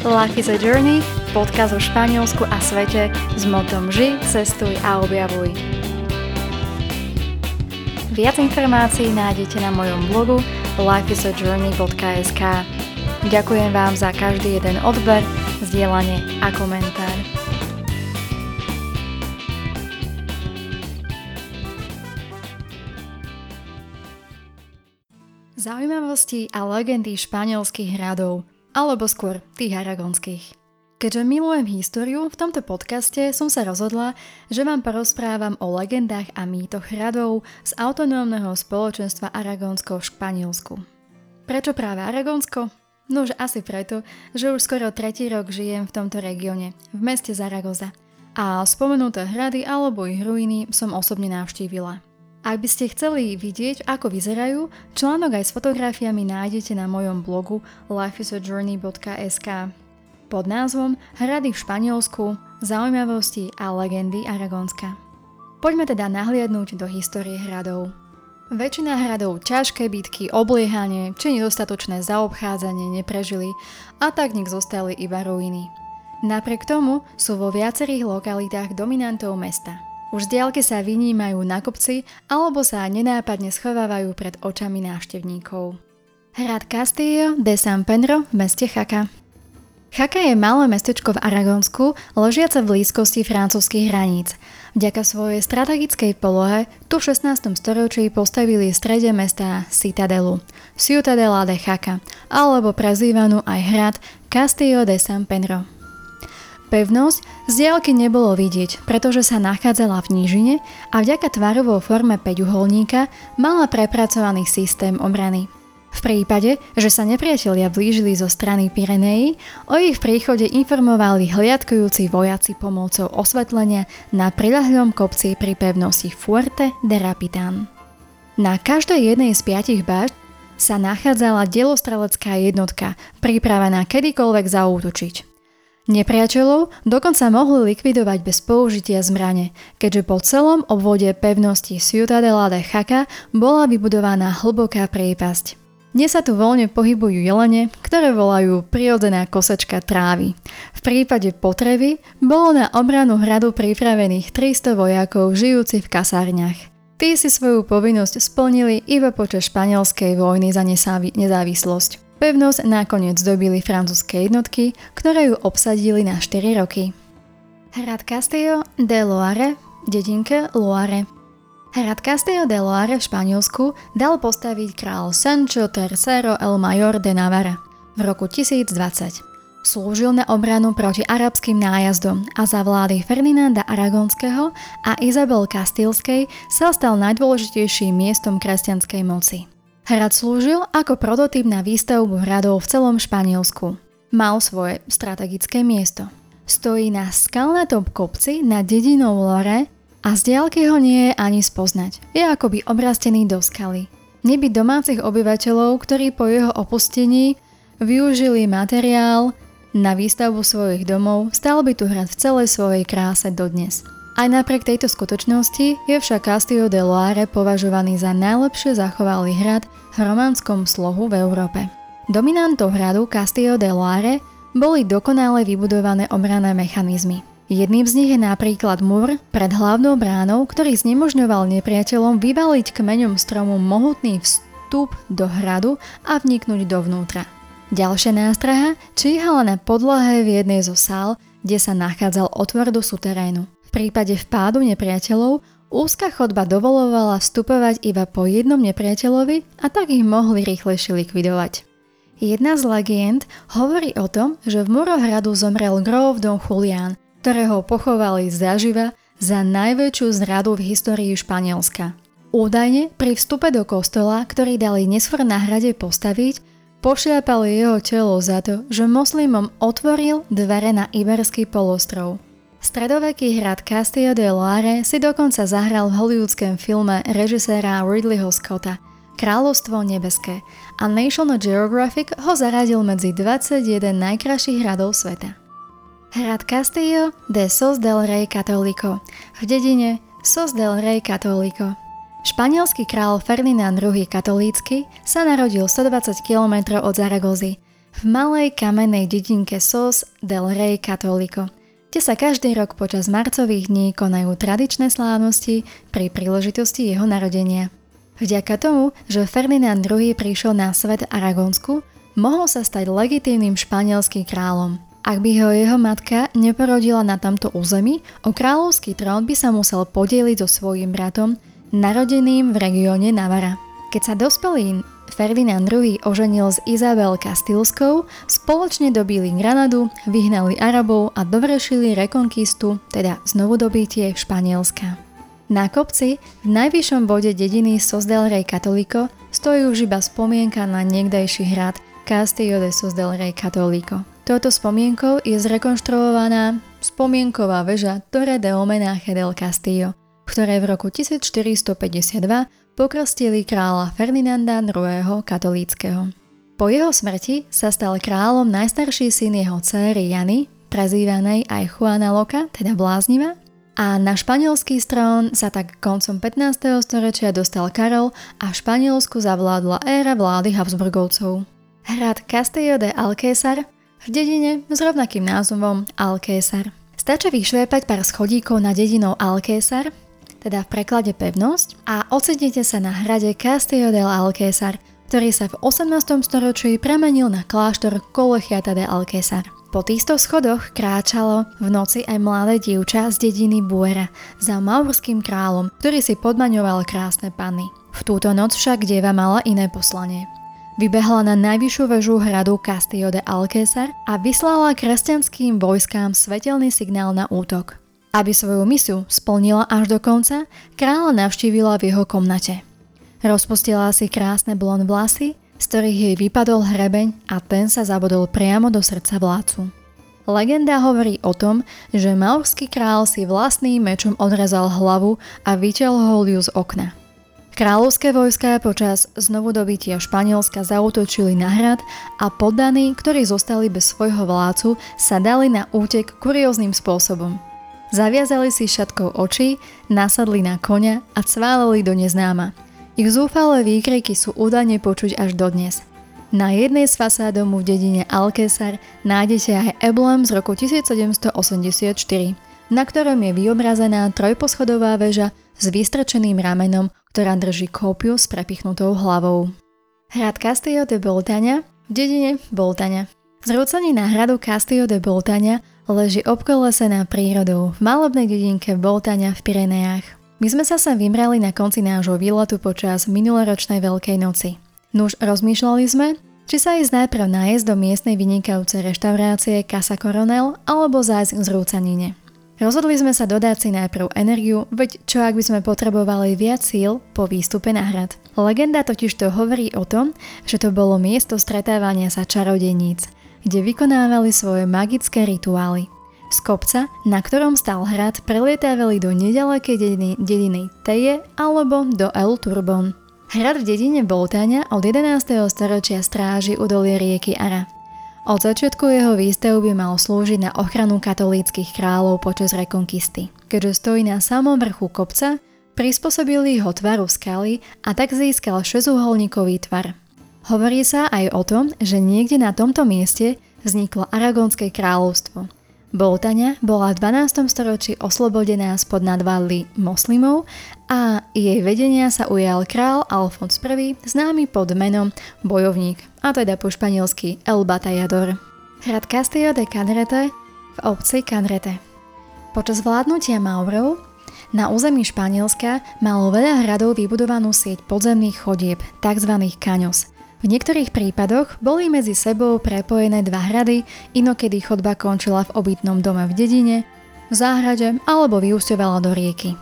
Life is a Journey, podcast o Španielsku a svete s motom Ži, cestuj a objavuj. Viac informácií nájdete na mojom blogu lifeisajourney.sk Ďakujem vám za každý jeden odber, zdieľanie a komentár. Zaujímavosti a legendy španielských hradov – alebo skôr tých aragonských. Keďže milujem históriu, v tomto podcaste som sa rozhodla, že vám porozprávam o legendách a mýtoch hradov z autonómneho spoločenstva Aragonsko v Španielsku. Prečo práve Aragonsko? No asi preto, že už skoro tretí rok žijem v tomto regióne, v meste Zaragoza. A spomenuté hrady alebo ich ruiny som osobne navštívila. Ak by ste chceli vidieť, ako vyzerajú, článok aj s fotografiami nájdete na mojom blogu lifeisajourney.sk pod názvom Hrady v Španielsku, zaujímavosti a legendy Aragonska. Poďme teda nahliadnúť do histórie hradov. Väčšina hradov ťažké bitky, obliehanie či nedostatočné zaobchádzanie neprežili a tak nech zostali iba ruiny. Napriek tomu sú vo viacerých lokalitách dominantov mesta – už z diálky sa vynímajú na kopci alebo sa nenápadne schovávajú pred očami návštevníkov. Hrad Castillo de San Pedro v meste Chaka. Chaka je malé mestečko v Aragonsku, ležiace v blízkosti francúzskych hraníc. Vďaka svojej strategickej polohe tu v 16. storočí postavili v strede mesta Citadelu, Ciutadela de Chaka, alebo prezývanú aj hrad Castillo de San Pedro. Pevnosť z diaľky nebolo vidieť, pretože sa nachádzala v nížine a vďaka tvarovou forme peťuholníka mala prepracovaný systém obrany. V prípade, že sa nepriatelia blížili zo strany Pireneji, o ich príchode informovali hliadkujúci vojaci pomocou osvetlenia na priľahlom kopci pri pevnosti Fuerte de Rapitan. Na každej jednej z piatich bašt sa nachádzala delostrelecká jednotka, pripravená kedykoľvek zaútočiť. Nepriateľov dokonca mohli likvidovať bez použitia zbrane, keďže po celom obvode pevnosti Ciutadela de Chaka bola vybudovaná hlboká priepasť. Dnes sa tu voľne pohybujú jelene, ktoré volajú prirodzená kosačka trávy. V prípade potreby bolo na obranu hradu pripravených 300 vojakov žijúci v kasárniach. Tí si svoju povinnosť splnili iba počas španielskej vojny za nezávislosť. Pevnosť nakoniec dobili francúzske jednotky, ktoré ju obsadili na 4 roky. Hrad Castillo de Loire, dedinke Loire. Hrad Castillo de Loire v Španielsku dal postaviť král Sancho III el Mayor de Navarra v roku 1020. Slúžil na obranu proti arabským nájazdom a za vlády Ferdinanda Aragonského a Izabel Kastilskej sa stal najdôležitejším miestom kresťanskej moci. Hrad slúžil ako prototyp na výstavbu hradov v celom Španielsku. Mal svoje strategické miesto. Stojí na skalnatom kopci nad dedinou Lore a z diaľky ho nie je ani spoznať. Je akoby obrastený do skaly. Nebyť domácich obyvateľov, ktorí po jeho opustení využili materiál na výstavbu svojich domov, stal by tu hrad v celej svojej kráse dodnes. Aj napriek tejto skutočnosti je však Castillo de Loire považovaný za najlepšie zachovalý hrad v románskom slohu v Európe. Dominantou hradu Castillo de Loire boli dokonale vybudované obranné mechanizmy. Jedným z nich je napríklad múr pred hlavnou bránou, ktorý znemožňoval nepriateľom vyvaliť kmeňom stromu mohutný vstup do hradu a vniknúť dovnútra. Ďalšia nástraha číhala na podlahe v jednej zo sál, kde sa nachádzal otvor do suterénu. V prípade vpádu nepriateľov úzka chodba dovolovala vstupovať iba po jednom nepriateľovi a tak ich mohli rýchlejšie likvidovať. Jedna z legend hovorí o tom, že v Murohradu zomrel Grove Don Julián, ktorého pochovali zaživa za najväčšiu zradu v histórii Španielska. Údajne pri vstupe do kostola, ktorý dali neskôr na hrade postaviť, pošliapali jeho telo za to, že moslimom otvoril dvere na Iberský polostrov. Stredoveký hrad Castillo de Loire si dokonca zahral v hollywoodskom filme režiséra Ridleyho Scotta Kráľovstvo nebeské a National Geographic ho zaradil medzi 21 najkrajších hradov sveta. Hrad Castillo de Sos del Rey Católico v dedine Sos del Rey Católico. Španielský král Ferdinand II katolícky sa narodil 120 km od Zaragozy v malej kamennej dedinke Sos del Rey Católico, kde sa každý rok počas marcových dní konajú tradičné slávnosti pri príležitosti jeho narodenia. Vďaka tomu, že Ferdinand II prišiel na svet Aragonsku, mohol sa stať legitímnym španielským kráľom. Ak by ho jeho matka neporodila na tamto území, o kráľovský trón by sa musel podeliť so svojím bratom, narodeným v regióne Navara. Keď sa dospelý Ferdinand II oženil s Izabel Kastilskou, spoločne dobili Granadu, vyhnali Arabov a dovršili rekonkistu, teda znovudobitie Španielska. Na kopci, v najvyššom bode dediny Sosdel Rey Katolíko, stojí už iba spomienka na niekdajší hrad Castillo de Sosdel Rey Katolíko. Touto spomienkou je zrekonštruovaná spomienková väža Torre de Homenaje del Castillo, v v roku 1452 pokrstili kráľa Ferdinanda II. katolíckého. Po jeho smrti sa stal kráľom najstarší syn jeho céry Jany, prezývanej aj Juana Loka, teda blázniva, a na španielský strón sa tak koncom 15. storočia dostal Karol a v Španielsku zavládla éra vlády Habsburgovcov. Hrad Castillo de Alcésar v dedine s rovnakým názvom Alkésar. Stačí vyšliepať pár schodíkov na dedinou Alkésar, teda v preklade pevnosť, a ocitnete sa na hrade Castillo del Alcésar, ktorý sa v 18. storočí premenil na kláštor Colegiata de Alcésar. Po týchto schodoch kráčalo v noci aj mladé dievča z dediny Buera za maurským kráľom, ktorý si podmaňoval krásne panny. V túto noc však dieva mala iné poslanie. Vybehla na najvyššiu väžu hradu Castillo de Alcésar a vyslala kresťanským vojskám svetelný signál na útok. Aby svoju misiu splnila až do konca, kráľa navštívila v jeho komnate. Rozpustila si krásne blond vlasy, z ktorých jej vypadol hrebeň a ten sa zabodol priamo do srdca vládcu. Legenda hovorí o tom, že maurský král si vlastným mečom odrezal hlavu a vyťahol ju z okna. Kráľovské vojská počas znovu dobytia Španielska zautočili na hrad a poddaní, ktorí zostali bez svojho vládcu, sa dali na útek kurióznym spôsobom. Zaviazali si šatkou oči, nasadli na koňa a cválili do neznáma. Ich zúfalé výkriky sú údajne počuť až dodnes. Na jednej z fasád domu v dedine Alkesar nájdete aj emblém z roku 1784, na ktorom je vyobrazená trojposchodová väža s vystrčeným ramenom ktorá drží kópiu s prepichnutou hlavou. Hrad Castillo de Boltania v dedine Boltania. Zrúcanie na hradu Castillo de Boltania leží obkolesená prírodou v malobnej dedinke Boltania v Pirenejách. My sme sa sem vymrali na konci nášho výletu počas minuloročnej Veľkej noci. Nuž rozmýšľali sme, či sa ísť najprv nájsť do miestnej vynikajúcej reštaurácie Casa Coronel alebo zájsť k zrúcanine. Rozhodli sme sa dodať si najprv energiu, veď čo ak by sme potrebovali viac síl po výstupe na hrad. Legenda totiž to hovorí o tom, že to bolo miesto stretávania sa čarodeníc, kde vykonávali svoje magické rituály. Z kopca, na ktorom stal hrad, prelietávali do nedalekej dediny, dediny Teje alebo do El Turbon. Hrad v dedine Boltáňa od 11. storočia stráži udolie rieky Ara. Od začiatku jeho výstavby mal slúžiť na ochranu katolíckých kráľov počas rekonkisty. Keďže stojí na samom vrchu kopca, prispôsobili ho tvaru skaly a tak získal šesťuholníkový tvar. Hovorí sa aj o tom, že niekde na tomto mieste vzniklo Aragonské kráľovstvo – Boltania bola v 12. storočí oslobodená spod nadvádly moslimov a jej vedenia sa ujal král Alfons I, známy pod menom Bojovník, a teda po španielsky El Batallador. Hrad Castillo de Canrete v obci Canrete. Počas vládnutia Maurov na území Španielska malo veľa hradov vybudovanú sieť podzemných chodieb, tzv. kaňos – v niektorých prípadoch boli medzi sebou prepojené dva hrady, inokedy chodba končila v obytnom dome v dedine, v záhrade alebo vyúsťovala do rieky.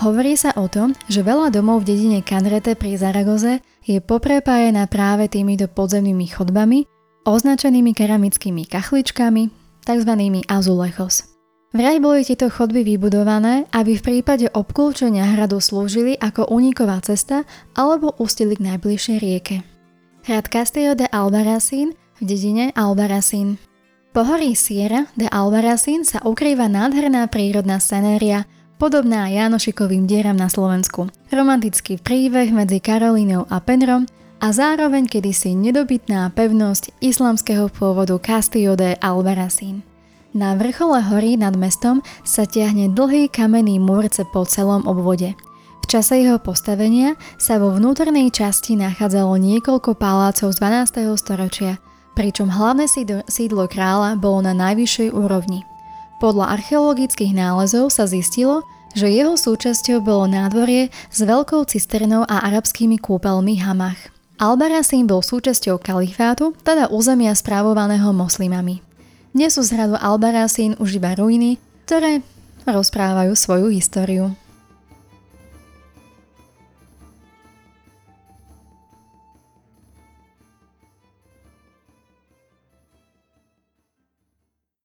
Hovorí sa o tom, že veľa domov v dedine Canrete pri Zaragoze je poprepájená práve týmito podzemnými chodbami, označenými keramickými kachličkami, tzv. azulechos. Vraj boli tieto chodby vybudované, aby v prípade obklúčenia hradu slúžili ako uniková cesta alebo ústili k najbližšej rieke. Hrad Castillo de Albarracín v dedine Albarracín. Pohorí Sierra de Albarracín sa ukrýva nádherná prírodná scenéria, podobná Janošikovým dieram na Slovensku. Romantický príbeh medzi Karolínou a Penrom a zároveň kedysi nedobytná pevnosť islamského pôvodu Castillo de Albarracín. Na vrchole hory nad mestom sa tiahne dlhý kamenný múrce po celom obvode. Čase jeho postavenia sa vo vnútornej časti nachádzalo niekoľko palácov z 12. storočia, pričom hlavné sídlo kráľa bolo na najvyššej úrovni. Podľa archeologických nálezov sa zistilo, že jeho súčasťou bolo nádvorie s veľkou cisternou a arabskými kúpeľmi Hamach. Albarasín bol súčasťou kalifátu, teda územia správovaného moslimami. Dnes sú z hradu Albarasín už iba ruiny, ktoré rozprávajú svoju históriu.